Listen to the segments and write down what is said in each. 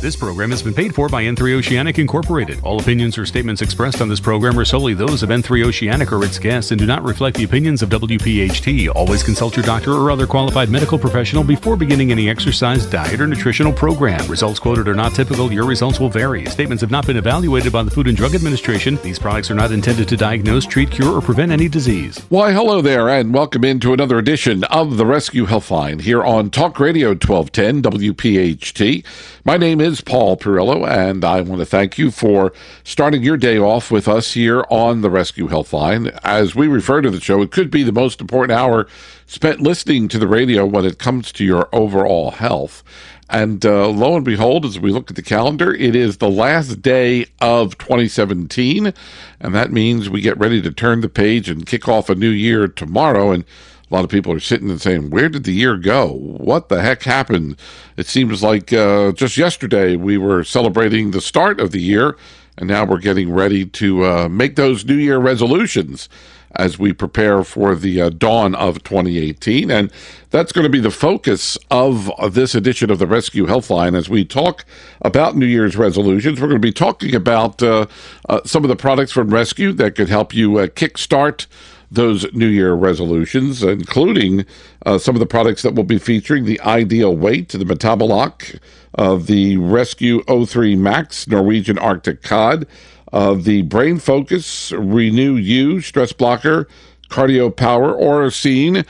This program has been paid for by N3 Oceanic Incorporated. All opinions or statements expressed on this program are solely those of N3 Oceanic or its guests and do not reflect the opinions of WPHT. Always consult your doctor or other qualified medical professional before beginning any exercise, diet, or nutritional program. Results quoted are not typical. Your results will vary. Statements have not been evaluated by the Food and Drug Administration. These products are not intended to diagnose, treat, cure, or prevent any disease. Why, hello there, and welcome into another edition of the Res-Q Healthline here on Talk Radio 1210 WPHT. My name is Paul Perrello, and I want to thank you for starting your day off with us here on the Res-Q Healthline. As we refer to the show, it could be the most important hour spent listening to the radio when it comes to your overall health. And uh, lo and behold, as we look at the calendar, it is the last day of 2017. And that means we get ready to turn the page and kick off a new year tomorrow. And a lot of people are sitting and saying, Where did the year go? What the heck happened? It seems like uh, just yesterday we were celebrating the start of the year, and now we're getting ready to uh, make those New Year resolutions as we prepare for the uh, dawn of 2018. And that's going to be the focus of this edition of the Res-Q Healthline as we talk about New Year's resolutions. We're going to be talking about uh, uh, some of the products from Res-Q that could help you uh, kickstart those New Year resolutions, including uh, some of the products that will be featuring the Ideal Weight, the Metabolock, uh, the Res-Q O3 Max, Norwegian Arctic Cod, uh, the Brain Focus, Renew You, Stress Blocker, Cardio Power, Oracene,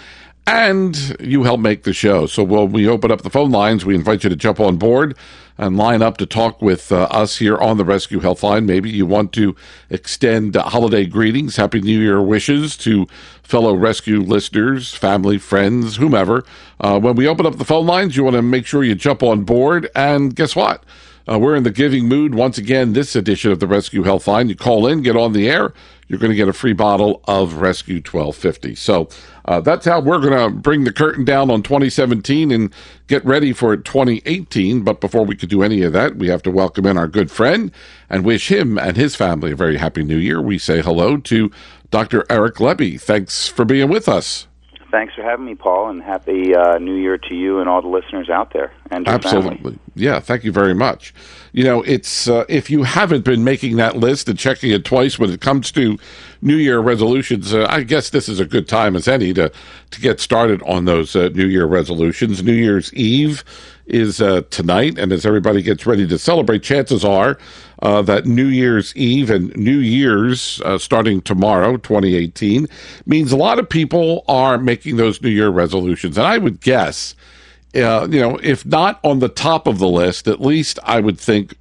and you help make the show. So when we open up the phone lines, we invite you to jump on board and line up to talk with uh, us here on the Res-Q Healthline. Maybe you want to extend uh, holiday greetings, Happy New Year wishes to fellow Res-Q listeners, family, friends, whomever. Uh, when we open up the phone lines, you want to make sure you jump on board. And guess what? Uh, we're in the giving mood once again this edition of the Res-Q Healthline. You call in, get on the air, you're going to get a free bottle of Res-Q 1250. So uh, that's how we're going to bring the curtain down on 2017 and get ready for 2018. But before we could do any of that, we have to welcome in our good friend and wish him and his family a very happy new year. We say hello to Dr. Eric Lebby. Thanks for being with us. Thanks for having me, Paul, and happy uh, New Year to you and all the listeners out there. And Absolutely, family. yeah. Thank you very much. You know, it's uh, if you haven't been making that list and checking it twice when it comes to New Year resolutions, uh, I guess this is a good time as any to to get started on those uh, New Year resolutions. New Year's Eve is uh, tonight, and as everybody gets ready to celebrate, chances are uh, that New Year's Eve and New Year's uh, starting tomorrow, 2018, means a lot of people are making those New Year resolutions. And I would guess, uh, you know, if not on the top of the list, at least I would think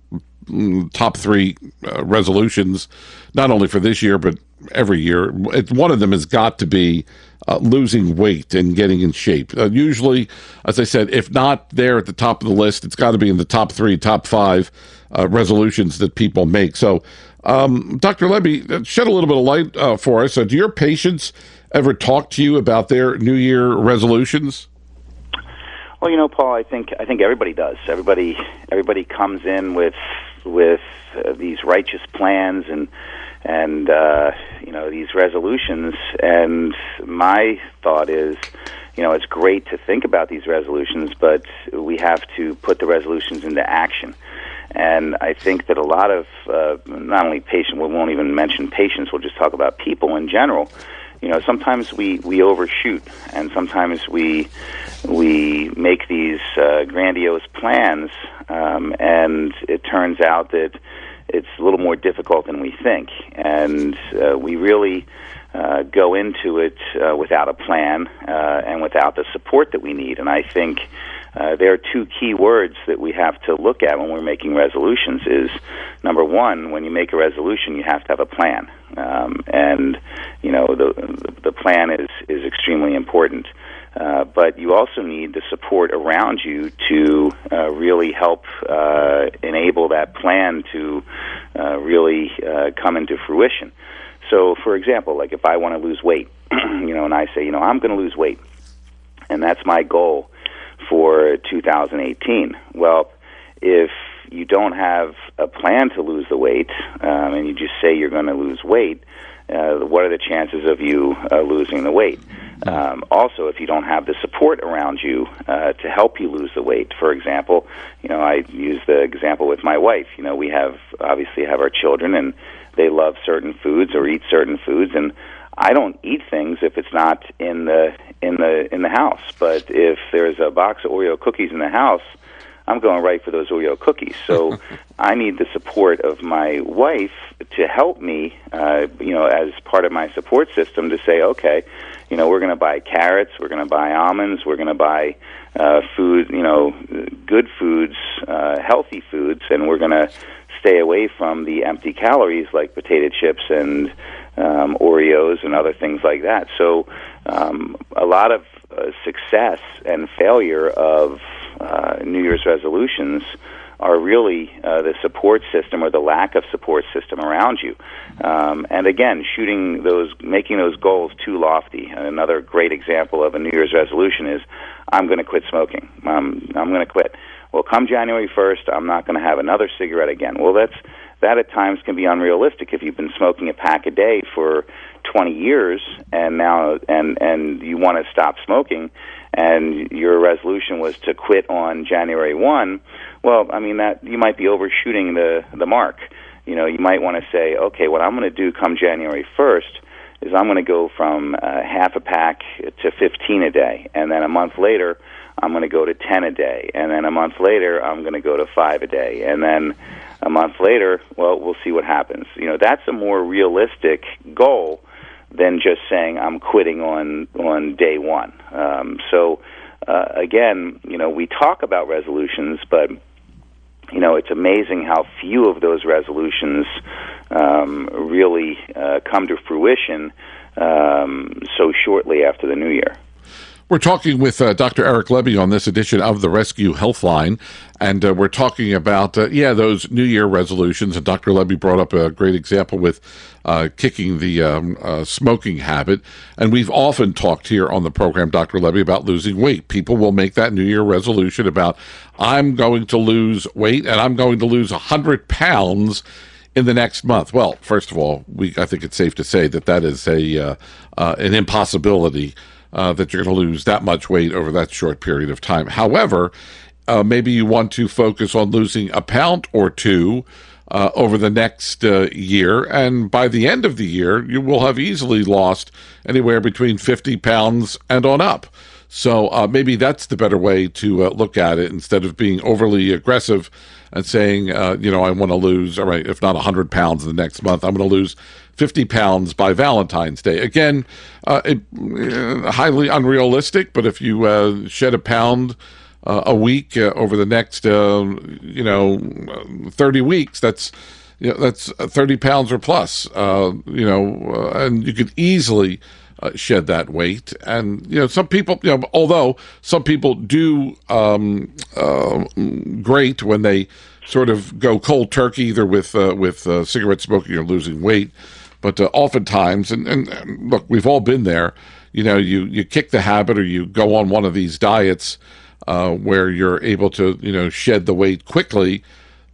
mm, top three uh, resolutions, not only for this year, but every year. It, one of them has got to be uh, losing weight and getting in shape. Uh, usually, as I said, if not there at the top of the list, it's got to be in the top three, top five uh, resolutions that people make. So, um, Dr. Lebby, uh, shed a little bit of light uh, for us. Uh, do your patients ever talk to you about their New Year resolutions? Well, you know, Paul, I think I think everybody does. Everybody everybody comes in with with these righteous plans and and uh, you know these resolutions. And my thought is, you know, it's great to think about these resolutions, but we have to put the resolutions into action. And I think that a lot of uh, not only patients, we won't even mention patients. We'll just talk about people in general. You know, sometimes we we overshoot, and sometimes we we make these uh, grandiose plans, um, and it turns out that it's a little more difficult than we think, and uh, we really uh, go into it uh, without a plan uh, and without the support that we need. And I think uh, there are two key words that we have to look at when we're making resolutions. Is number one, when you make a resolution, you have to have a plan, um, and you know the the plan is is extremely important. Uh, but you also need the support around you to uh, really help uh, enable that plan to uh, really uh, come into fruition. So, for example, like if I want to lose weight, you know, and I say, you know, I'm going to lose weight, and that's my goal for 2018. Well, if you don't have a plan to lose the weight, um, and you just say you're going to lose weight, uh, what are the chances of you uh, losing the weight? Um, also, if you don't have the support around you uh, to help you lose the weight, for example, you know, I use the example with my wife. You know, we have obviously have our children, and they love certain foods or eat certain foods, and I don't eat things if it's not in the in the in the house. But if there's a box of Oreo cookies in the house, I'm going right for those Oreo cookies. So I need the support of my wife to help me, uh, you know, as part of my support system to say, okay, you know, we're going to buy carrots, we're going to buy almonds, we're going to buy uh, food, you know, good foods, uh, healthy foods, and we're going to stay away from the empty calories like potato chips and um, Oreos and other things like that. So um, a lot of uh, success and failure of uh, New Year's resolutions are really uh, the support system or the lack of support system around you. Um, and again, shooting those, making those goals too lofty. Another great example of a New Year's resolution is, I'm going to quit smoking. Um, I'm going to quit. Well, come January 1st, I'm not going to have another cigarette again. Well, that's that at times can be unrealistic if you've been smoking a pack a day for 20 years and now and and you want to stop smoking and your resolution was to quit on January 1, well, I mean that you might be overshooting the the mark. You know, you might want to say, okay, what I'm going to do come January 1st is I'm going to go from uh, half a pack to 15 a day, and then a month later I'm going to go to 10 a day, and then a month later I'm going to go to 5 a day, and then a month later, well, we'll see what happens. You know, that's a more realistic goal than just saying I'm quitting on on day one. Um, so uh, again, you know, we talk about resolutions, but you know, it's amazing how few of those resolutions um, really uh, come to fruition um, so shortly after the new year. We're talking with uh, Dr. Eric Lebby on this edition of the Res-Q Healthline, and uh, we're talking about, uh, yeah, those New Year resolutions. And Dr. Lebby brought up a great example with uh, kicking the um, uh, smoking habit. And we've often talked here on the program, Dr. Lebby, about losing weight. People will make that New Year resolution about, I'm going to lose weight and I'm going to lose 100 pounds in the next month. Well, first of all, we I think it's safe to say that that is a uh, an impossibility uh, that you're going to lose that much weight over that short period of time. However, uh, maybe you want to focus on losing a pound or two uh, over the next uh, year, and by the end of the year, you will have easily lost anywhere between 50 pounds and on up. So uh, maybe that's the better way to uh, look at it instead of being overly aggressive and saying, uh, you know, I want to lose, all right, if not 100 pounds in the next month, I'm going to lose 50 pounds by Valentine's Day. Again, uh, it, uh, highly unrealistic, but if you uh, shed a pound a week over the next, you know, 30 weeks, that's you know, that's 30 pounds or plus, you know, and you could easily uh, shed that weight. And you know, some people, you know, although some people do um, uh, great when they sort of go cold turkey, either with uh, with uh, cigarette smoking or losing weight. But uh, oftentimes, and, and, and, look, we've all been there. You know, you you kick the habit, or you go on one of these diets uh, where you're able to, you know, shed the weight quickly.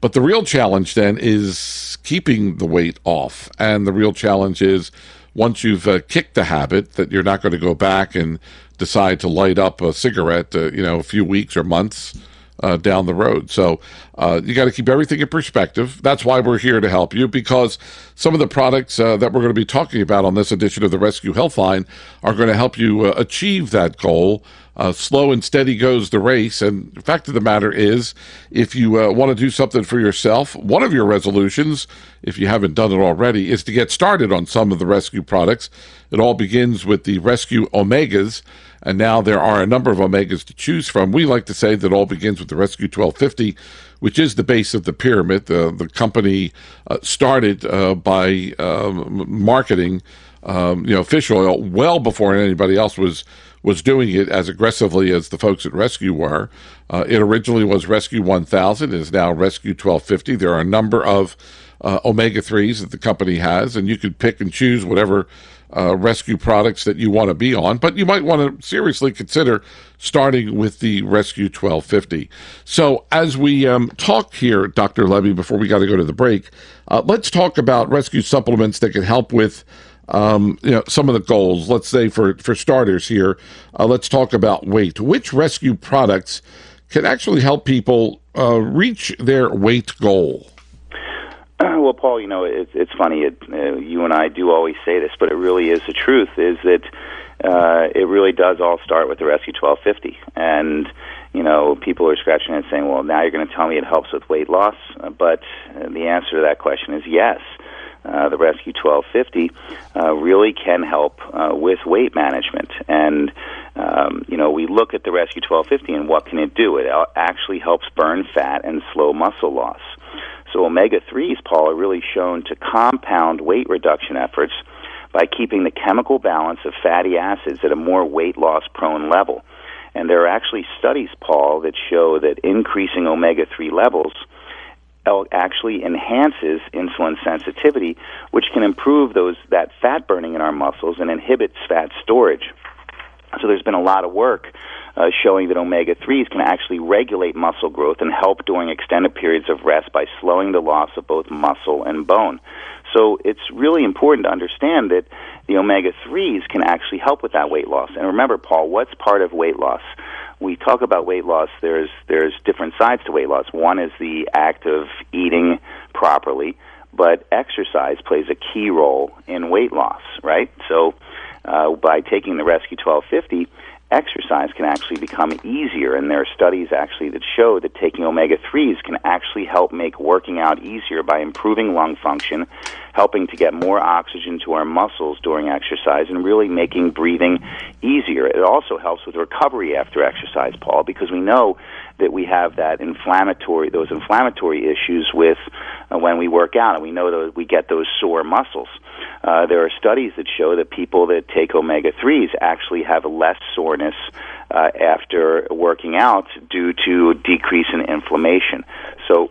But the real challenge then is keeping the weight off, and the real challenge is once you've uh, kicked the habit that you're not going to go back and decide to light up a cigarette, uh, you know, a few weeks or months uh, down the road. So uh, you got to keep everything in perspective. That's why we're here to help you because some of the products uh, that we're going to be talking about on this edition of the Res-Q Healthline are going to help you uh, achieve that goal uh, slow and steady goes the race. And the fact of the matter is, if you uh, want to do something for yourself, one of your resolutions, if you haven't done it already, is to get started on some of the Res-Q products. It all begins with the Res-Q Omegas. And now there are a number of Omegas to choose from. We like to say that all begins with the Res-Q 1250, which is the base of the pyramid. The, the company uh, started uh, by um, marketing um, you know, fish oil well before anybody else was was doing it as aggressively as the folks at Res-Q were. Uh, it originally was Res-Q 1000, is now Res-Q 1250. There are a number of uh, omega 3s that the company has, and you can pick and choose whatever uh, Res-Q products that you want to be on, but you might want to seriously consider starting with the Res-Q 1250. So, as we um, talk here, Dr. Lebby, before we got to go to the break, uh, let's talk about Res-Q supplements that can help with um, you know, some of the goals. Let's say for for starters here, uh, let's talk about weight. Which Res-Q products can actually help people uh, reach their weight goal? Well, Paul, you know it's it's funny. It, uh, you and I do always say this, but it really is the truth. Is that uh, it really does all start with the Res-Q 1250, and you know people are scratching and saying, "Well, now you're going to tell me it helps with weight loss," uh, but the answer to that question is yes. Uh, the Res-Q 1250 uh, really can help uh, with weight management. And, um, you know, we look at the Res-Q 1250 and what can it do? It actually helps burn fat and slow muscle loss. So omega 3s, Paul, are really shown to compound weight reduction efforts by keeping the chemical balance of fatty acids at a more weight loss prone level. And there are actually studies, Paul, that show that increasing omega 3 levels actually enhances insulin sensitivity, which can improve those that fat burning in our muscles and inhibits fat storage. So there's been a lot of work uh, showing that omega 3s can actually regulate muscle growth and help during extended periods of rest by slowing the loss of both muscle and bone. So it's really important to understand that the omega 3s can actually help with that weight loss. And remember, Paul, what's part of weight loss? we talk about weight loss, there's there's different sides to weight loss. One is the act of eating properly, but exercise plays a key role in weight loss, right? So, uh, by taking the Res-Q 1250, exercise can actually become easier. And there are studies actually that show that taking omega 3s can actually help make working out easier by improving lung function, helping to get more oxygen to our muscles during exercise, and really making breathing easier. It also helps with recovery after exercise, Paul, because we know that we have that inflammatory those inflammatory issues with uh, when we work out, and we know that we get those sore muscles. Uh, there are studies that show that people that take omega 3s actually have less soreness uh, after working out due to decrease in inflammation. So,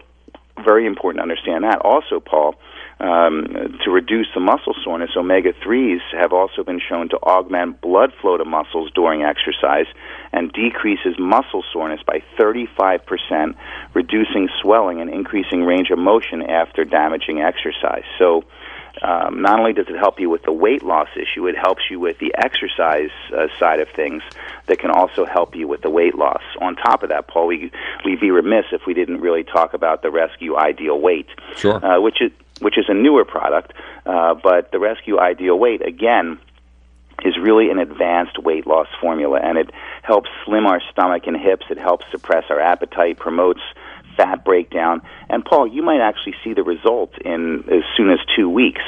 very important to understand that. Also, Paul, um, to reduce the muscle soreness, omega 3s have also been shown to augment blood flow to muscles during exercise and decreases muscle soreness by 35%, reducing swelling and increasing range of motion after damaging exercise. So, um, not only does it help you with the weight loss issue, it helps you with the exercise uh, side of things that can also help you with the weight loss. On top of that, Paul, we, we'd be remiss if we didn't really talk about the Res-Q Ideal Weight, sure. uh, which is which is a newer product, uh, but the Res-Q Ideal Weight again is really an advanced weight loss formula, and it helps slim our stomach and hips. It helps suppress our appetite, promotes fat breakdown. And Paul, you might actually see the results in as soon as two weeks.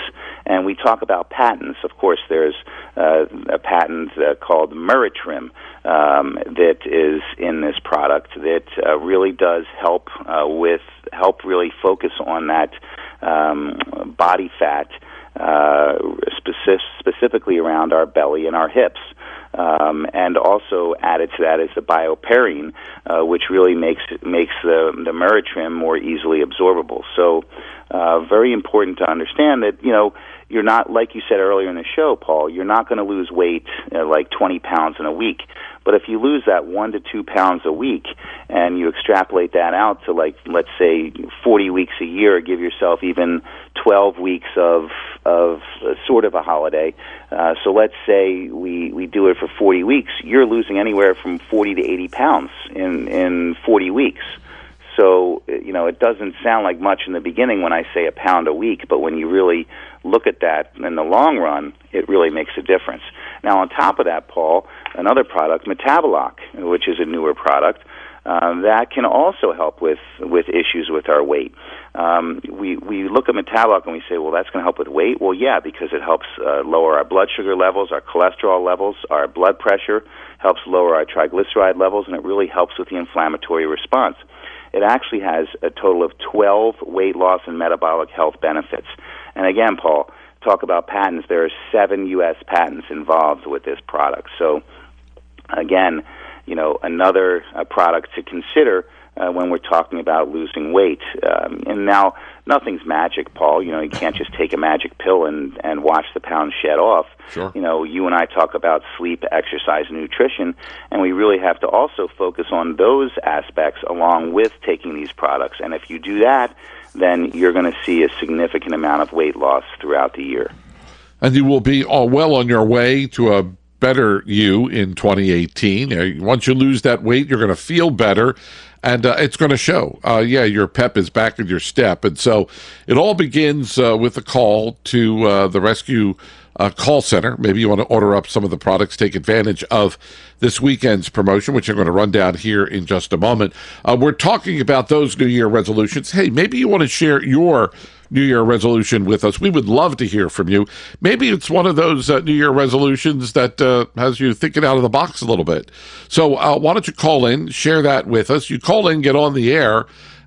And we talk about patents. Of course, there's uh, a patent uh, called Meratrim um, that is in this product that uh, really does help uh, with help really focus on that um, body fat, uh, specific, specifically around our belly and our hips. Um, and also added to that is the bioperine, uh, which really makes makes the the Meratrim more easily absorbable. So, uh, very important to understand that you know you're not like you said earlier in the show, Paul. You're not going to lose weight uh, like 20 pounds in a week. But if you lose that one to two pounds a week, and you extrapolate that out to like let's say 40 weeks a year, give yourself even 12 weeks of of uh, sort of a holiday. Uh, so let's say we we do it for 40 weeks. You're losing anywhere from 40 to 80 pounds in in 40 weeks. So, you know, it doesn't sound like much in the beginning when I say a pound a week, but when you really look at that in the long run, it really makes a difference. Now, on top of that, Paul, another product, Metabolock, which is a newer product, uh, that can also help with with issues with our weight. Um, we we look at Metabolock and we say, well, that's going to help with weight. Well, yeah, because it helps uh, lower our blood sugar levels, our cholesterol levels, our blood pressure, helps lower our triglyceride levels, and it really helps with the inflammatory response. It actually has a total of 12 weight loss and metabolic health benefits. And again, Paul, talk about patents, there are seven U.S. patents involved with this product. So, again, you know, another uh, product to consider uh, when we're talking about losing weight. Um, and now, nothing's magic, Paul. You know, you can't just take a magic pill and and watch the pounds shed off. Sure. You know, you and I talk about sleep, exercise, nutrition, and we really have to also focus on those aspects along with taking these products. And if you do that, then you're going to see a significant amount of weight loss throughout the year. And you will be all well on your way to a better you in 2018. Uh, once you lose that weight, you're going to feel better and uh, it's going to show. Uh, yeah, your pep is back in your step, and so it all begins uh, with a call to uh, the Res-Q uh, call center. Maybe you want to order up some of the products, take advantage of this weekend's promotion, which I'm going to run down here in just a moment. Uh, we're talking about those New Year resolutions. Hey, maybe you want to share your New Year resolution with us. We would love to hear from you. Maybe it's one of those uh, New Year resolutions that uh, has you thinking out of the box a little bit. So uh, why don't you call in, share that with us? You call in, get on the air,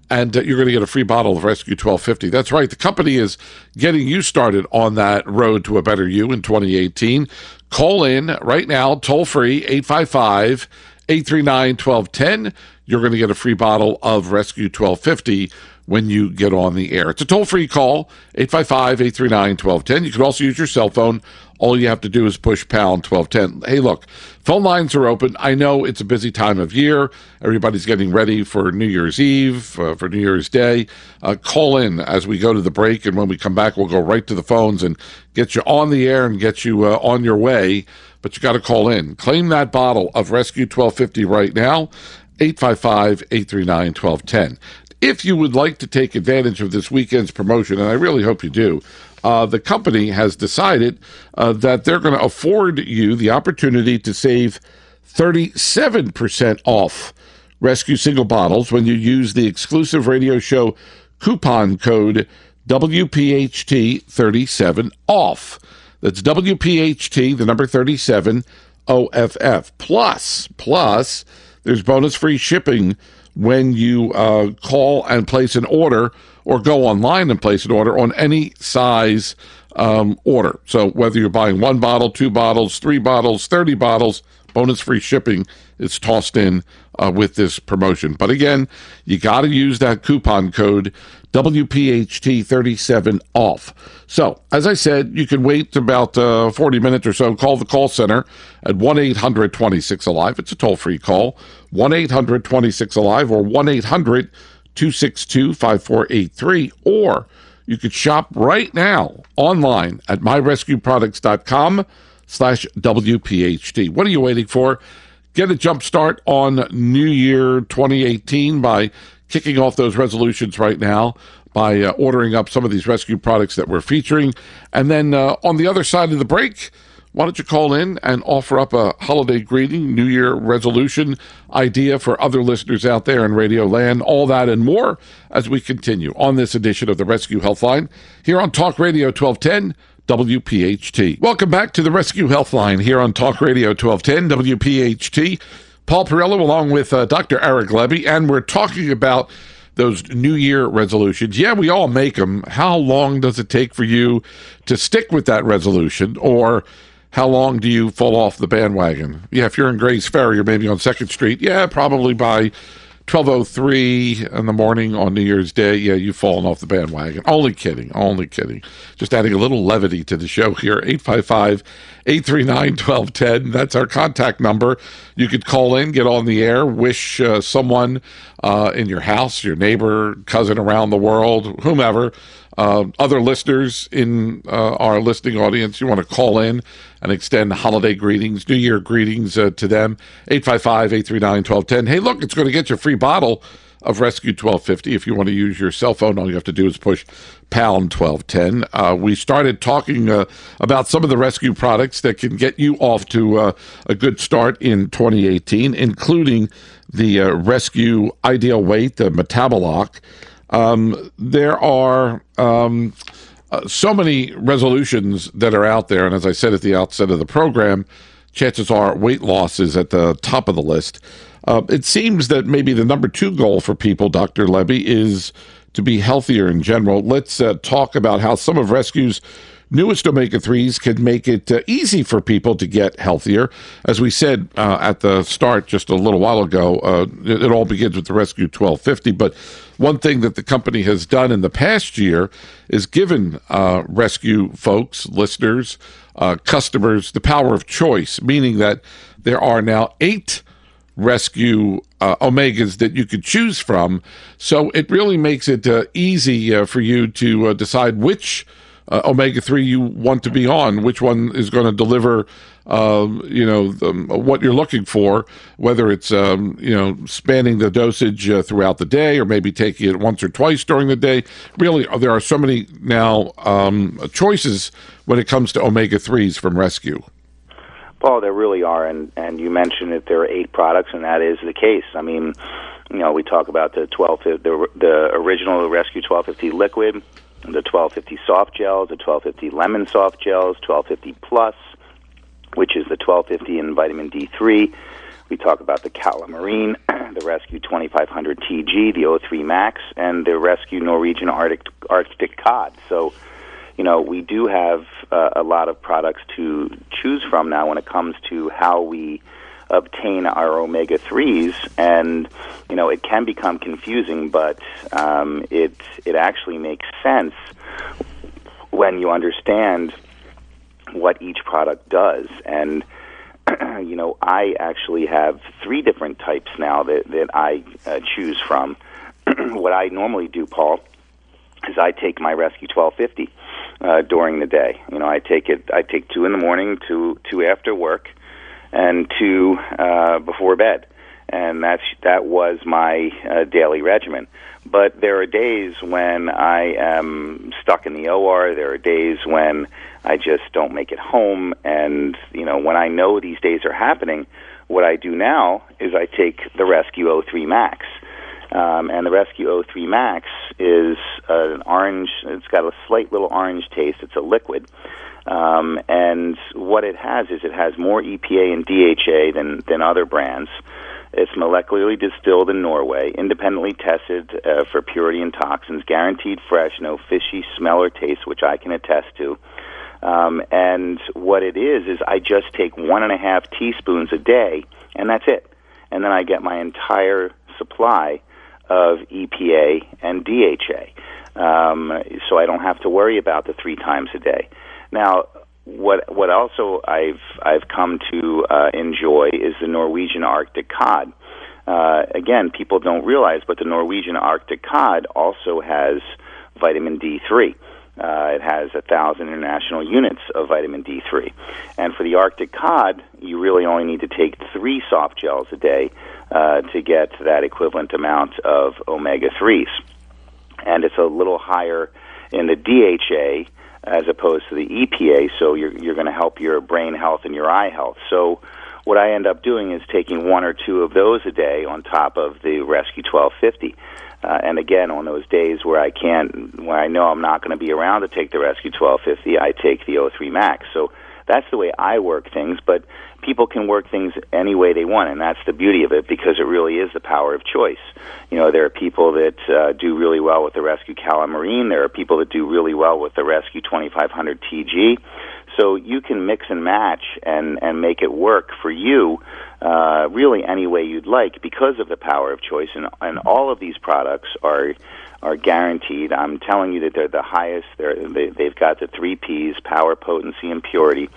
and uh, you're going to get a free bottle of Res-Q 1250. That's right. The company is getting you started on that road to a better you in 2018. Call in right now, toll free, 855 839 1210. You're going to get a free bottle of Res-Q 1250 when you get on the air. It's a toll free call, 855 839 1210. You can also use your cell phone. All you have to do is push pound 1210. Hey, look, phone lines are open. I know it's a busy time of year. Everybody's getting ready for New Year's Eve, uh, for New Year's Day. Uh, call in as we go to the break, and when we come back, we'll go right to the phones and get you on the air and get you uh, on your way. But you got to call in. Claim that bottle of Res-Q 1250 right now. 855 839 1210 if you would like to take advantage of this weekend's promotion, and I really hope you do, uh, the company has decided uh, that they're going to afford you the opportunity to save 37% off Res-Q single bottles when you use the exclusive radio show coupon code WPHT37 off. That's WPHT, the number 37 OFF. Plus, plus, there's bonus free shipping when you uh, call and place an order or go online and place an order on any size um, order. So whether you're buying one bottle, two bottles, three bottles, 30 bottles, bonus free shipping is tossed in uh, with this promotion. But again, you got to use that coupon code WPHT37 off. So, as I said, you can wait about uh, 40 minutes or so. Call the call center at 1 800 26 Alive. It's a toll free call 1 800 26 Alive or 1 800 262 5483. Or you could shop right now online at myresqproducts.com slash WPHT. What are you waiting for? Get a jump start on New Year 2018 by kicking off those resolutions right now by uh, ordering up some of these rescue products that we're featuring. And then uh, on the other side of the break, why don't you call in and offer up a holiday greeting, New Year resolution idea for other listeners out there in Radio Land? All that and more as we continue on this edition of the Res-Q Healthline here on Talk Radio 1210. WPHT. Welcome back to the Res-Q Healthline here on Talk Radio 1210 WPHT. Paul Perrello along with uh, Dr. Eric Lebby, and we're talking about those New Year resolutions. Yeah, we all make them. How long does it take for you to stick with that resolution? Or how long do you fall off the bandwagon? Yeah, if you're in Grays Ferry or maybe on Second Street, yeah, probably by 1203 in the morning on New Year's Day, yeah, you've fallen off the bandwagon. Only kidding. Only kidding. Just adding a little levity to the show here. 855 839 1210. That's our contact number. You could call in, get on the air, wish uh, someone uh, in your house, your neighbor, cousin around the world, whomever, uh, other listeners in uh, our listening audience, you want to call in and extend holiday greetings, New Year greetings uh, to them. 855 839 1210. Hey, look, it's going to get you a free bottle of Res-Q 1250. If you want to use your cell phone, all you have to do is push pound 1210. Uh, we started talking uh, about some of the Res-Q products that can get you off to a good start in 2018, including the Res-Q Ideal Weight, the Metabolock. Um, there are um, uh, so many resolutions that are out there, and as I said at the outset of the program, chances are weight loss is at the top of the list. Uh, it seems that maybe the number two goal for people, Dr. Lebby, is to be healthier in general. Let's uh, talk about how some of Res-Q's newest omega 3s can make it uh, easy for people to get healthier. As we said uh, at the start just a little while ago, uh, it, it all begins with the Res-Q 1250. But one thing that the company has done in the past year is given uh, Res-Q folks, listeners, uh, customers the power of choice, meaning that there are now eight Res-Q uh, omegas that you could choose from. So it really makes it uh, easy uh, for you to uh, decide which uh, omega 3 you want to be on, which one is going to deliver. Um, you know the, what you're looking for, whether it's um, you know spanning the dosage uh, throughout the day, or maybe taking it once or twice during the day. Really, there are so many now um, choices when it comes to omega threes from Res-Q. Paul, there really are, and and you mentioned that there are eight products, and that is the case. I mean, you know, we talk about the twelve the the original Res-Q twelve fifty liquid, the twelve fifty soft gels, the twelve fifty lemon soft gels, twelve fifty plus, which is the twelve fifty in vitamin D three. We talk about the Calamarine, the Res-Q 2500 TG, the O3 Max, and the Res-Q Norwegian Arctic Arctic Cod. So you know, we do have uh, a lot of products to choose from now when it comes to how we obtain our omega 3s and you know it can become confusing but um, it it actually makes sense when you understand what each product does and you know I actually have three different types now that that I uh, choose from what I normally do Paul is I take my Res-Q 1250 uh, during the day. You know, I take it. I take two in the morning, two two after work, and two uh, before bed, and that's that was my uh, daily regimen. But there are days when I am stuck in the OR. There are days when I just don't make it home, and you know, when I know these days are happening, what I do now is I take the Res-Q O3 Max um, and the Res-Q O3 Max is uh, an orange, it's got a slight little orange taste. It's a liquid. Um, and what it has is it has more EPA and DHA than, than other brands. It's molecularly distilled in Norway, independently tested uh, for purity and toxins, guaranteed fresh, no fishy smell or taste, which I can attest to. Um, and what it is is I just take one and a half teaspoons a day, and that's it. And then I get my entire supply of EPA and DHA. Um, so I don't have to worry about the three times a day. Now, what what also I've I've come to uh, enjoy is the Norwegian Arctic cod. Uh, again, people don't realize, but the Norwegian Arctic cod also has vitamin D3. Uh, it has a thousand international units of vitamin D3. And for the Arctic cod, you really only need to take three soft gels a day uh, to get that equivalent amount of omega 3s. And it's a little higher in the DHA as opposed to the EPA, so you're, you're going to help your brain health and your eye health. So, what I end up doing is taking one or two of those a day on top of the Res-Q 1250. Uh, and again, on those days where I can't, where I know I'm not going to be around to take the Res-Q 1250, I take the O3 Max. So that's the way I work things. But people can work things any way they want, and that's the beauty of it because it really is the power of choice. You know, there are people that uh, do really well with the Res-Q Calamarine. There are people that do really well with the Res-Q 2500 TG. So you can mix and match and and make it work for you, uh, really any way you'd like because of the power of choice. And and all of these products are are guaranteed. I'm telling you that they're the highest. They're, they, they've got the three P's: power, potency, and purity.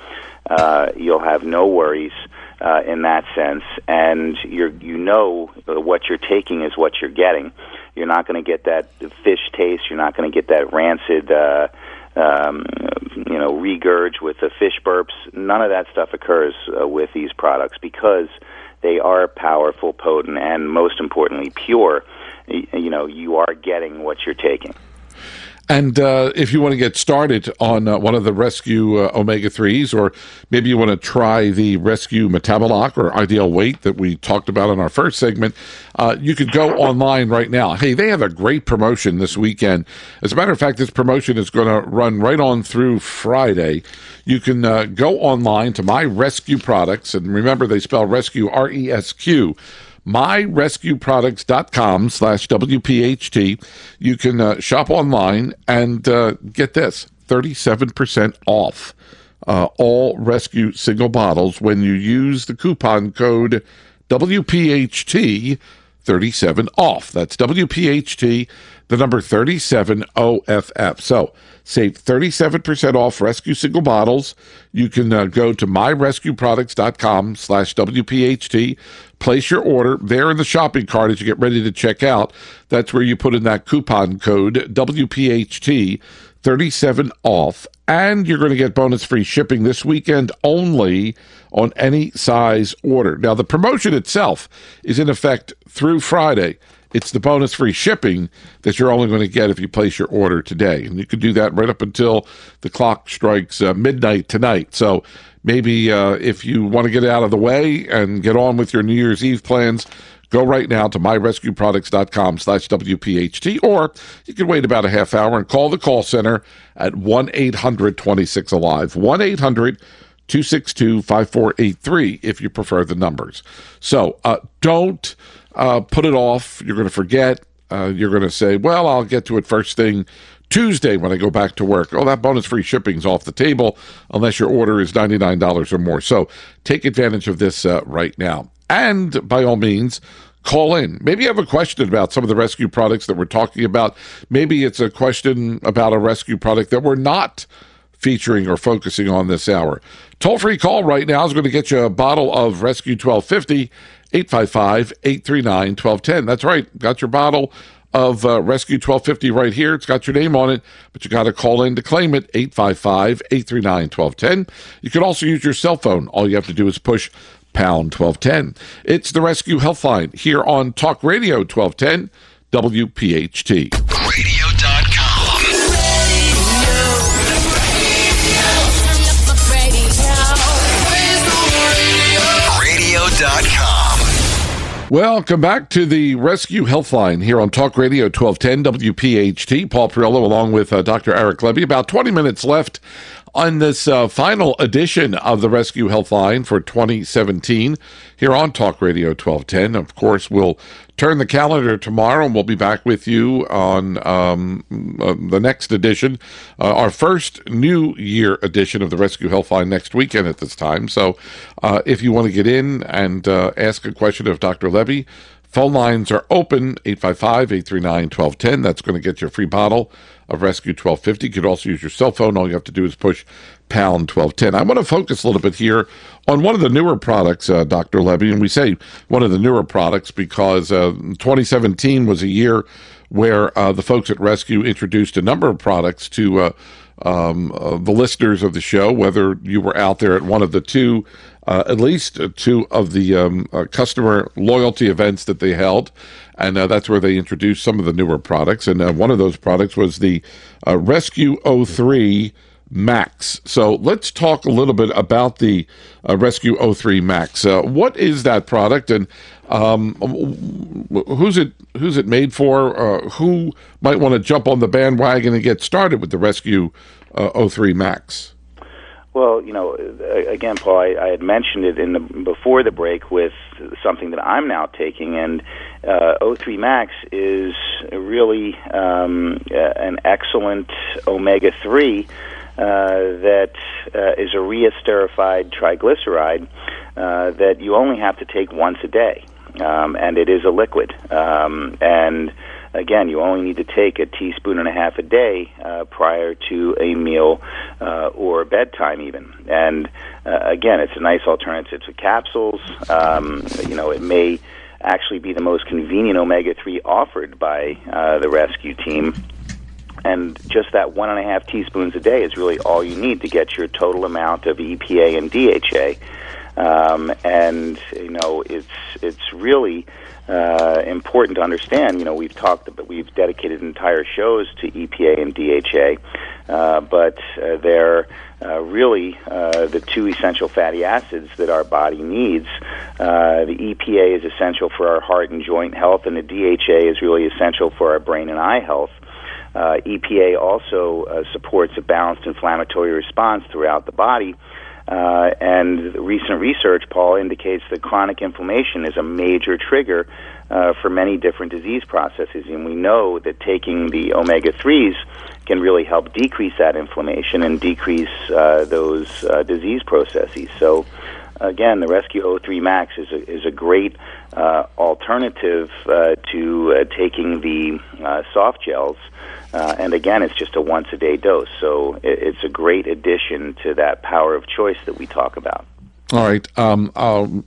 Uh, you'll have no worries uh, in that sense, and you're you know what you're taking is what you're getting. You're not going to get that fish taste. You're not going to get that rancid. Uh, um, you know, regurge with the fish burps. None of that stuff occurs uh, with these products because they are powerful, potent, and most importantly, pure you know you are getting what you're taking. And uh, if you want to get started on uh, one of the Res-Q uh, Omega 3s, or maybe you want to try the Res-Q Metabolock or Ideal Weight that we talked about in our first segment, uh, you could go online right now. Hey, they have a great promotion this weekend. As a matter of fact, this promotion is going to run right on through Friday. You can uh, go online to My Res-Q Products, and remember they spell Res-Q R E S Q myresqproducts.com slash WPHT. You can uh, shop online and uh, get this 37% off uh, all Res-Q single bottles when you use the coupon code WPHT 37 off. That's WPHT, the number 37 OFF. So save 37% off Res-Q single bottles. You can uh, go to myresqproducts.com slash WPHT, place your order there in the shopping cart as you get ready to check out. That's where you put in that coupon code WPHT 37 off and you're going to get bonus free shipping this weekend only on any size order. Now, the promotion itself is in effect through Friday. It's the bonus free shipping that you're only going to get if you place your order today. And you can do that right up until the clock strikes uh, midnight tonight. So maybe uh, if you want to get out of the way and get on with your New Year's Eve plans, Go right now to myresqproducts.com slash WPHT, or you can wait about a half hour and call the call center at 1-800-26-ALIVE, 1-800-262-5483 if you prefer the numbers. So uh, don't uh, put it off. You're going to forget. Uh, you're going to say, well, I'll get to it first thing Tuesday when I go back to work. Oh, that bonus free shipping's off the table unless your order is $99 or more. So take advantage of this uh, right now. And by all means, call in. Maybe you have a question about some of the Res-Q products that we're talking about. Maybe it's a question about a Res-Q product that we're not featuring or focusing on this hour. Toll free call right now is going to get you a bottle of Res-Q 1250, 855 839 1210. That's right. Got your bottle of uh, Res-Q 1250 right here. It's got your name on it, but you got to call in to claim it, 855 839 1210. You can also use your cell phone. All you have to do is push pound 1210. It's the Res-Q Healthline here on Talk Radio 1210 WPHT. Radio.com. Welcome back to the Res-Q Healthline here on Talk Radio 1210 WPHT. Paul Perrello along with uh, Dr. Eric Lebby. About 20 minutes left on this uh, final edition of the Res-Q Healthline for 2017 here on Talk Radio 1210. Of course, we'll turn the calendar tomorrow and we'll be back with you on um, uh, the next edition, uh, our first new year edition of the Res-Q Healthline next weekend at this time. So uh, if you want to get in and uh, ask a question of Dr. Lebby, Phone lines are open 855 839 1210. That's going to get you a free bottle of Res-Q 1250. You could also use your cell phone. All you have to do is push pound 1210. I want to focus a little bit here on one of the newer products, uh, Dr. Lebby. And we say one of the newer products because uh, 2017 was a year where uh, the folks at Res-Q introduced a number of products to uh, um, uh, the listeners of the show, whether you were out there at one of the two uh, at least two of the um, customer loyalty events that they held. And uh, that's where they introduced some of the newer products. And uh, one of those products was the uh, Res-Q O3 Max. So let's talk a little bit about the uh, Res-Q O3 Max. what is that product and um, who's it who's it made for? who might want to jump on the bandwagon and get started with the Res-Q O3 Max? Well, you know, again, Paul, I, I had mentioned it in the before the break with something that I'm now taking, and uh, O3 Max is really um, an excellent omega three uh, that uh, is a reesterified triglyceride uh, that you only have to take once a day, um, and it is a liquid, um, and again, you only need to take a teaspoon and a half a day uh, prior to a meal uh, or bedtime, even. And uh, again, it's a nice alternative to capsules. Um, you know, it may actually be the most convenient omega 3 offered by uh, the Res-Q team. And just that one and a half teaspoons a day is really all you need to get your total amount of EPA and DHA. Um, and you know, it's it's really uh, important to understand. You know, we've talked, about, we've dedicated entire shows to EPA and DHA, uh, but uh, they're uh, really uh, the two essential fatty acids that our body needs. Uh, the EPA is essential for our heart and joint health, and the DHA is really essential for our brain and eye health. EPA also supports a balanced inflammatory response throughout the body. Uh, and recent research, Paul, indicates that chronic inflammation is a major trigger uh, for many different disease processes. And we know that taking the omega 3s can really help decrease that inflammation and decrease uh, those uh, disease processes. So, again, the Res-Q O3 Max is a, is a great uh, alternative uh, to uh, taking the uh, soft gels. Uh, and again, it's just a once a day dose. So it, it's a great addition to that power of choice that we talk about. All right. Um,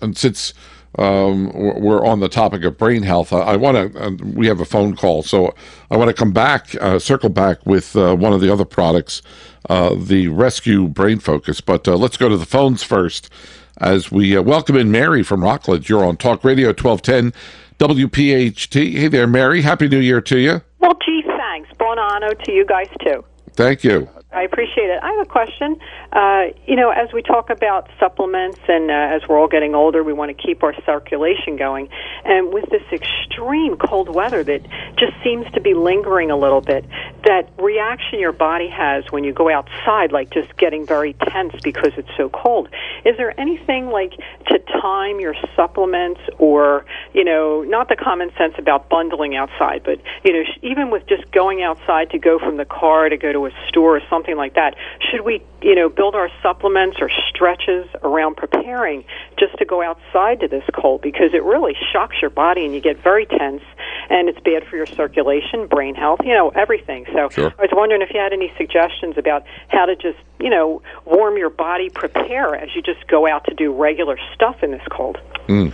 and since um, we're on the topic of brain health. I, I want to. We have a phone call, so I want to come back, uh, circle back with one of the other products, the Res-Q Brain Focus. But let's go to the phones first, as we uh, welcome in Mary from Rockledge. You're on Talk Radio 1210 WPHT. Hey there, Mary. Happy New Year to you. Well, gee, thanks. Bon anno to you guys too. Thank you. I appreciate it. I have a question. Uh, you know, as we talk about supplements and uh, as we're all getting older, we want to keep our circulation going. And with this extreme cold weather that just seems to be lingering a little bit, that reaction your body has when you go outside, like just getting very tense because it's so cold, is there anything like to time your supplements or, you know, not the common sense about bundling outside, but, you know, even with just going outside to go from the car to go to a store or something? Something like that. Should we, you know, build our supplements or stretches around preparing just to go outside to this cold because it really shocks your body and you get very tense and it's bad for your circulation, brain health, you know, everything. So sure. I was wondering if you had any suggestions about how to just, you know, warm your body, prepare as you just go out to do regular stuff in this cold. Mm.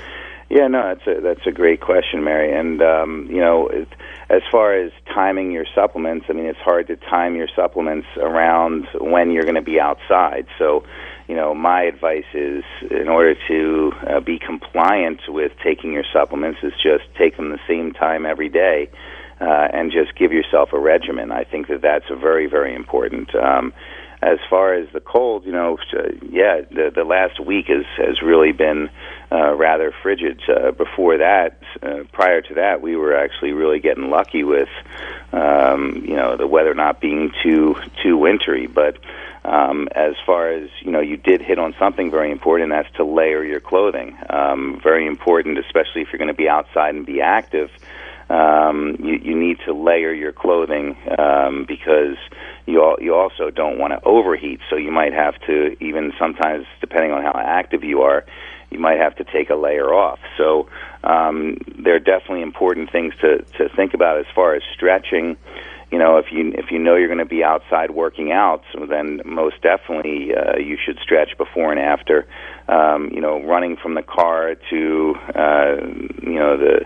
Yeah, no, that's a that's a great question, Mary. And um, you know, it, as far as timing your supplements, I mean, it's hard to time your supplements around when you're going to be outside. So, you know, my advice is, in order to uh, be compliant with taking your supplements, is just take them the same time every day. Uh, and just give yourself a regimen. I think that that's very, very important. Um, as far as the cold, you know, yeah, the the last week has has really been uh, rather frigid. Uh, before that, uh, prior to that, we were actually really getting lucky with, um, you know, the weather not being too too wintry. But um, as far as you know, you did hit on something very important. That's to layer your clothing. Um, very important, especially if you're going to be outside and be active. Um, you, you need to layer your clothing um, because you al- you also don't want to overheat. So you might have to even sometimes, depending on how active you are, you might have to take a layer off. So um, there are definitely important things to to think about as far as stretching. You know, if you if you know you're going to be outside working out, so then most definitely uh, you should stretch before and after. Um, you know, running from the car to uh, you know the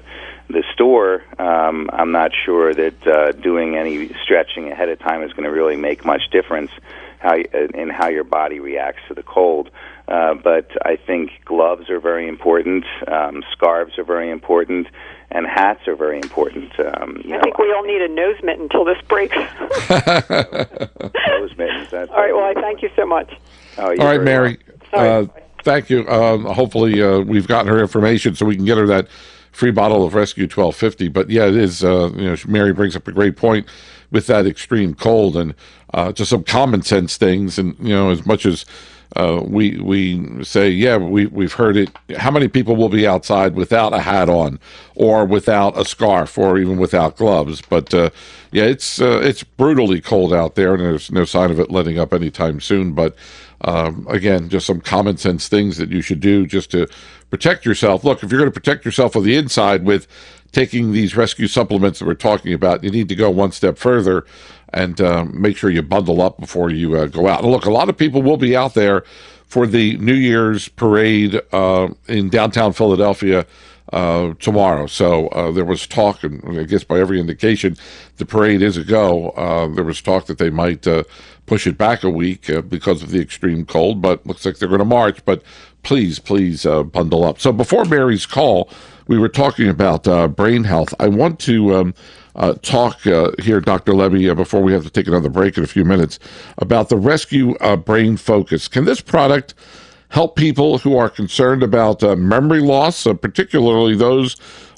the store, um, I'm not sure that uh, doing any stretching ahead of time is going to really make much difference how in how your body reacts to the cold. Uh, but I think gloves are very important, um, scarves are very important, and hats are very important. Um, I know, think we all need a nose mitten until this breaks. nose mittens. That's all right. Well, I thank you so much. Oh, all right, Mary. Uh, thank you. Um, hopefully, uh, we've gotten her information so we can get her that free bottle of Res-Q 1250. But yeah, it is, uh, you know, Mary brings up a great point with that extreme cold and uh, just some common sense things. And, you know, as much as uh, we we say, yeah, we we've heard it. How many people will be outside without a hat on, or without a scarf, or even without gloves? But uh, yeah, it's uh, it's brutally cold out there, and there's no sign of it letting up anytime soon. But um, again, just some common sense things that you should do just to protect yourself. Look, if you're going to protect yourself on the inside with taking these Res-Q supplements that we're talking about, you need to go one step further and uh, make sure you bundle up before you uh, go out. And look, a lot of people will be out there for the New Year's parade uh, in downtown Philadelphia uh, tomorrow. So uh, there was talk, and I guess by every indication, the parade is a go. Uh, there was talk that they might push it back a week because of the extreme cold, but looks like they're going to march. But please, please bundle up. So before Mary's call, we were talking about uh, brain health. I want to um, uh, talk uh, here, Dr. Lebby, uh, before we have to take another break in a few minutes, about the Res-Q uh, Brain Focus. Can this product help people who are concerned about memory loss, particularly those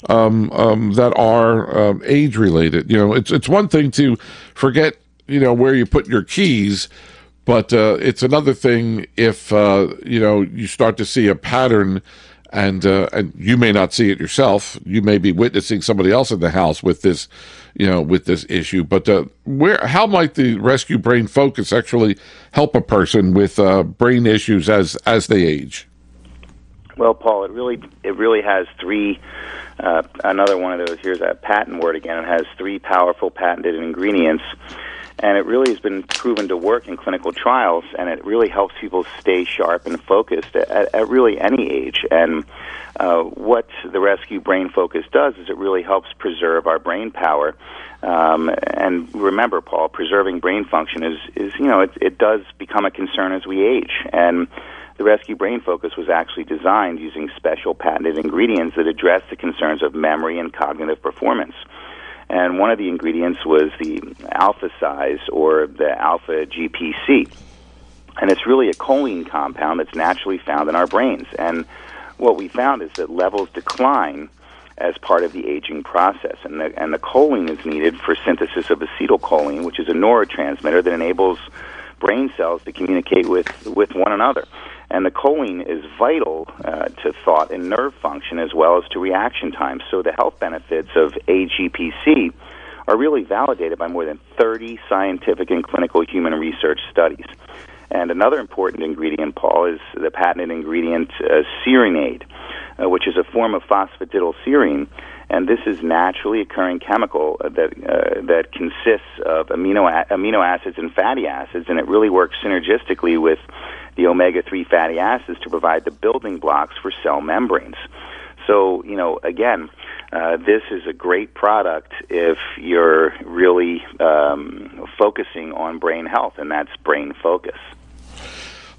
um, um, that are um, age related? You know, it's it's one thing to forget, you know, where you put your keys but uh, it's another thing if uh, you know you start to see a pattern and uh, and you may not see it yourself. You may be witnessing somebody else in the house with this, you know, with this issue. But uh, where, how might the Res-Q Brain Focus actually help a person with uh, brain issues as as they age? Well, Paul, it really it really has three. Uh, another one of those. Here's that patent word again. It has three powerful patented ingredients and it really has been proven to work in clinical trials, and it really helps people stay sharp and focused at, at really any age. And uh, what the Res-Q Brain Focus does is it really helps preserve our brain power. Um, and remember, Paul, preserving brain function is, is you know, it, it does become a concern as we age. And the Res-Q Brain Focus was actually designed using special patented ingredients that address the concerns of memory and cognitive performance and one of the ingredients was the alpha size or the alpha GPC. And it's really a choline compound that's naturally found in our brains. And what we found is that levels decline as part of the aging process. And the, and the choline is needed for synthesis of acetylcholine, which is a neurotransmitter that enables brain cells to communicate with, with one another. And the choline is vital uh, to thought and nerve function as well as to reaction time. So the health benefits of AGPC are really validated by more than 30 scientific and clinical human research studies. And another important ingredient, Paul, is the patented ingredient uh, SerinAid, uh, which is a form of phosphatidylserine. And this is naturally occurring chemical that uh, that consists of amino a- amino acids and fatty acids, and it really works synergistically with the omega 3 fatty acids to provide the building blocks for cell membranes. So, you know, again, uh, this is a great product if you're really um, focusing on brain health, and that's brain focus.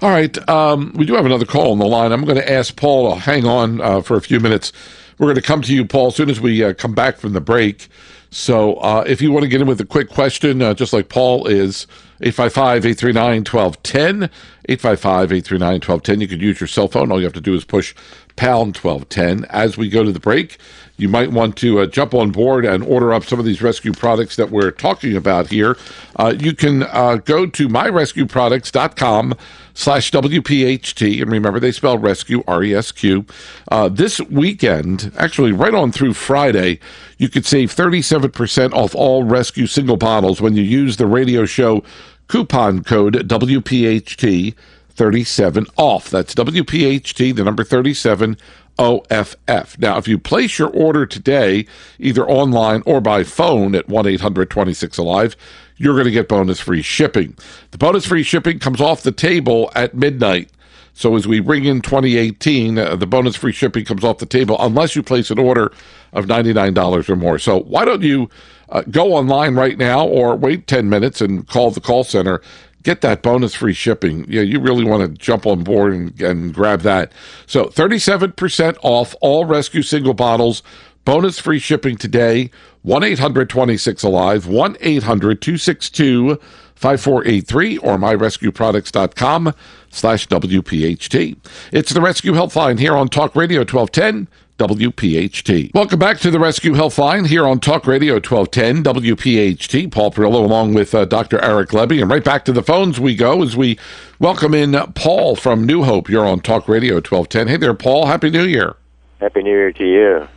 All right. Um, we do have another call on the line. I'm going to ask Paul to hang on uh, for a few minutes. We're going to come to you, Paul, as soon as we uh, come back from the break. So uh, if you want to get in with a quick question, uh, just like Paul is, 855 839 1210. 855 839 1210. You could use your cell phone. All you have to do is push pound 1210. As we go to the break, you might want to uh, jump on board and order up some of these Res-Q products that we're talking about here. Uh, you can uh, go to myresqproducts.com slash WPHT. And remember, they spell rescue, R E S Q. Uh, this weekend, actually, right on through Friday, you could save 37% off all Res-Q single bottles when you use the radio show coupon code WPHT 37 off. That's WPHT, the number 37 OFF. Now, if you place your order today, either online or by phone at 1 800 26 Alive, you're going to get bonus free shipping. The bonus free shipping comes off the table at midnight. So as we bring in 2018, uh, the bonus free shipping comes off the table unless you place an order of $99 or more. So why don't you uh, go online right now or wait 10 minutes and call the call center get that bonus free shipping. Yeah, you really want to jump on board and, and grab that. So 37% off all Res-Q single bottles, bonus free shipping today. 1 800 26 Alive, 1 800 262 5483 or myresqproducts.com slash WPHT. It's the Res-Q Healthline here on Talk Radio 1210. WPHT. Welcome back to the Res-Q Healthline here on Talk Radio 1210 WPHT. Paul Perrello along with uh, Dr. Eric Lebby. And right back to the phones we go as we welcome in Paul from New Hope. You're on Talk Radio 1210. Hey there, Paul. Happy New Year. Happy New Year to you.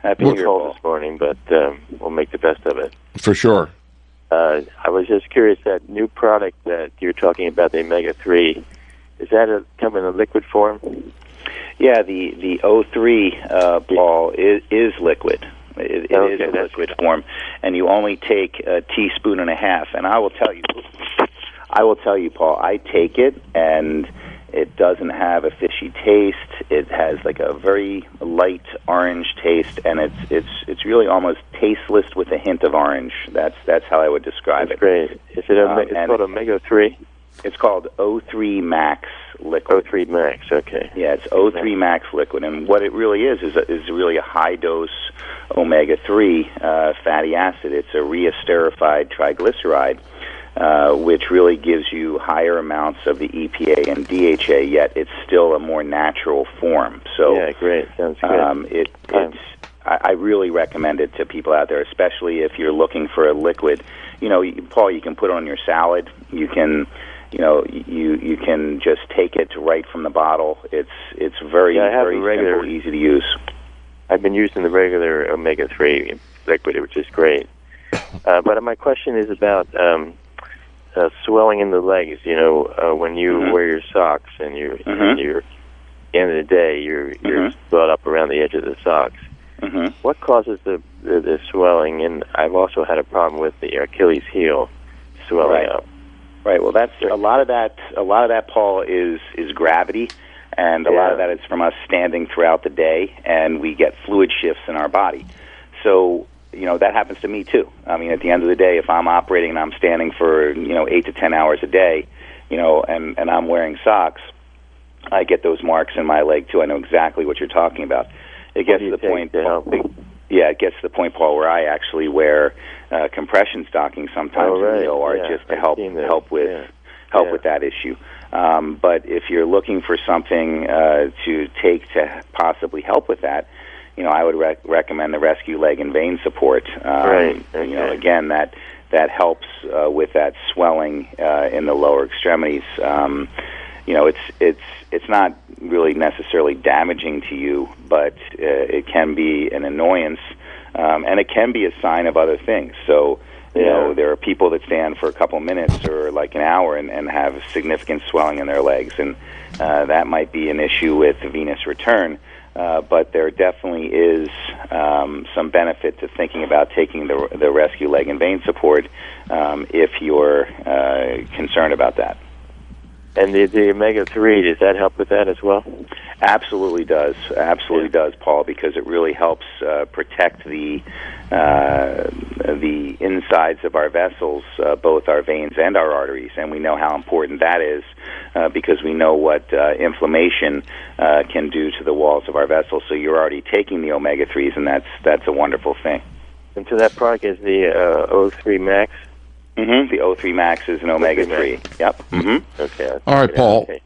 Happy New Year, Paul. this morning, but um, we'll make the best of it. For sure. Uh, I was just curious that new product that you're talking about, the omega three, is that a, come in a liquid form? Yeah, the the O3 uh, ball is is liquid. It, it Okay, is that's liquid form, and you only take a teaspoon and a half. And I will tell you, I will tell you, Paul. I take it, and it doesn't have a fishy taste. It has like a very light orange taste, and it's it's it's really almost tasteless with a hint of orange. That's that's how I would describe That's it. great. Is it Um, it's called omega three? It's called O3 Max liquid. O three max. Okay. Yeah, it's O3 Max liquid, and what it really is is a, is really a high dose omega three uh, fatty acid. It's a reesterified triglyceride, uh, which really gives you higher amounts of the EPA and DHA. Yet it's still a more natural form. So yeah, great. Sounds good. um, it, it's I, I really recommend it to people out there, especially if you're looking for a liquid. You know, you- Paul, you can put it on your salad. You can you know, you you can just take it right from the bottle. It's it's very Yeah, very regular- simple, easy to use. I've been using the regular omega three liquid, which is great. Uh, but my question is about um, uh, swelling in the legs. You know, uh, when you Mhm. wear your socks and you're, Mhm. you're at the end of the day, you're you're Mhm. swelled up around the edge of the socks. hmm What causes the, the the swelling? And I've also had a problem with the Achilles heel swelling Right. up. Right. Well, that's a lot of that. A lot of that, Paul, is is gravity, and a lot of that is from us standing throughout the day, and we get fluid shifts in our body. So you know that happens to me too. I mean, at the end of the day, if I'm operating and I'm standing for you know eight to ten hours a day, you know, and and I'm wearing socks, I get those marks in my leg too. I know exactly what you're talking about. It gets to the point. help? Yeah, it gets to the point, Paul, where I actually wear uh, compression stockings sometimes Oh, right. in the OR Yeah, just to help help with Yeah. help Yeah. with that issue. Um, but if you're looking for something uh, to take to possibly help with that, you know, I would rec- recommend the Res-Q Leg and Vein Support. Um, Right, You know, again, that that helps uh, with that swelling uh, in the lower extremities. Um, you know, it's it's it's not really necessarily damaging to you, but uh, it can be an annoyance, um, and it can be a sign of other things. So. You Yeah. know, there are people that stand for a couple minutes or like an hour and, and have significant swelling in their legs, and uh, that might be an issue with venous return. Uh, but there definitely is um, some benefit to thinking about taking the, the Res-Q leg and vein support um, if you're uh, concerned about that. And the the omega three does that help with that as well? Absolutely does. Absolutely does, Paul, because it really helps uh, protect the uh, the insides of our vessels, uh, both our veins and our arteries, and we know how important that is uh, because we know what uh, inflammation uh, can do to the walls of our vessels. So you're already taking the omega threes, and that's that's a wonderful thing. And so that product is the uh, O3 Max. Hmm The O3 Max is an omega three. Yep. hmm Okay. All right, check it out. Paul. Okay.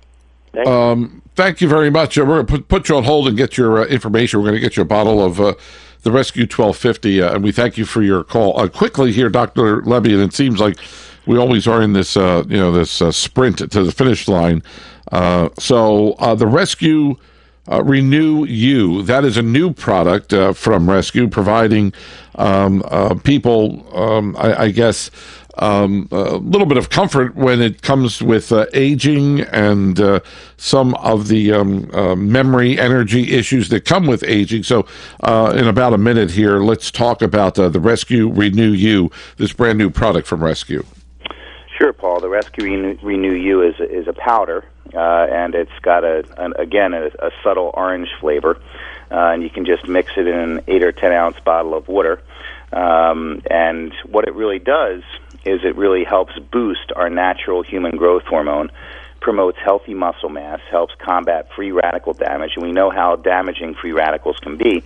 Thank you. Um, thank you very much. Uh, we're going to put, put you on hold and get your uh, information. We're going to get you a bottle of uh, the Res-Q 1250, uh, and we thank you for your call. Uh, quickly here, Dr. Lebby, and it seems like we always are in this, uh, you know, this uh, sprint to the finish line. Uh, so uh, the Res-Q uh, Renew You, that is a new product uh, from Res-Q, providing um, uh, people, um, I, I guess, um, a little bit of comfort when it comes with uh, aging and uh, some of the um, uh, memory energy issues that come with aging. So, uh, in about a minute here, let's talk about uh, the Res-Q Renew You, this brand new product from Res-Q. Sure, Paul. The Res-Q Renew, You is is a powder, uh, and it's got a an, again a, a subtle orange flavor, and you can just mix it in an eight or ten ounce bottle of water. Um, and what it really does is it really helps boost our natural human growth hormone, promotes healthy muscle mass, helps combat free radical damage, and we know how damaging free radicals can be.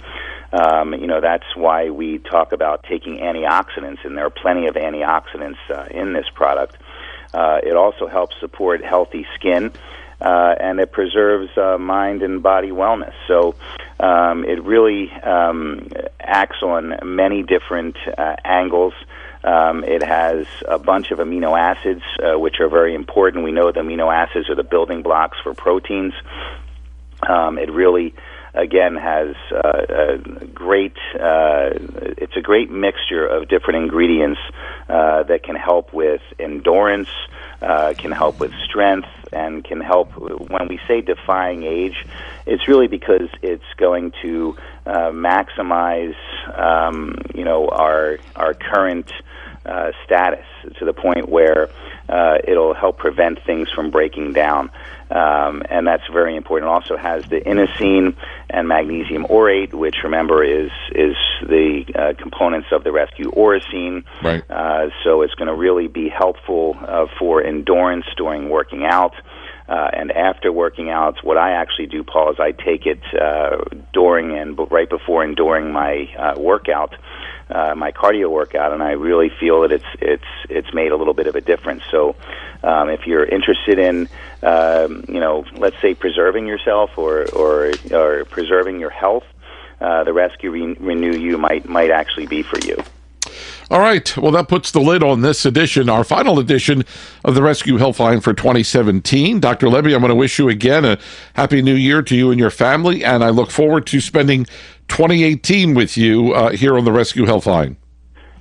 Um, you know that's why we talk about taking antioxidants, and there are plenty of antioxidants uh, in this product. Uh, it also helps support healthy skin, uh, and it preserves uh, mind and body wellness. So um, it really um, acts on many different uh, angles. Um, it has a bunch of amino acids, uh, which are very important. We know the amino acids are the building blocks for proteins. Um, it really, again, has uh, a great. Uh, it's a great mixture of different ingredients uh, that can help with endurance, uh, can help with strength, and can help. When we say defying age, it's really because it's going to uh, maximize, um, you know, our our current uh, status to the point where uh, it'll help prevent things from breaking down. Um, and that's very important. It also has the inosine and magnesium orate, which remember is is the uh, components of the Res-Q orosine. Right. Uh, so it's going to really be helpful uh, for endurance during working out. Uh, and after working out, what I actually do, Paul, is I take it uh, during and right before and during my uh, workout, uh, my cardio workout, and I really feel that it's it's it's made a little bit of a difference. So, um, if you're interested in, um, you know, let's say preserving yourself or or, or preserving your health, uh, the Res-Q Re- Renew You might might actually be for you. All right. Well, that puts the lid on this edition, our final edition of the Res-Q Healthline for 2017. Dr. Lebby, I'm going to wish you again a happy new year to you and your family, and I look forward to spending 2018 with you uh, here on the Res-Q Healthline.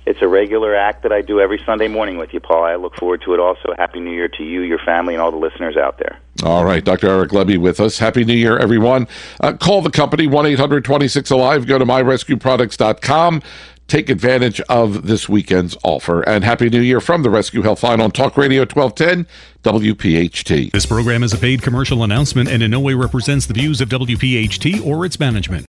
It's a regular act that I do every Sunday morning with you, Paul. I look forward to it also. Happy New Year to you, your family, and all the listeners out there. All right. Dr. Eric Lebby with us. Happy New Year, everyone. Uh, call the company, 1 800 26 Alive. Go to myresqproducts.com. Take advantage of this weekend's offer. And Happy New Year from the Res-Q Healthline on Talk Radio 1210 WPHT. This program is a paid commercial announcement and in no way represents the views of WPHT or its management.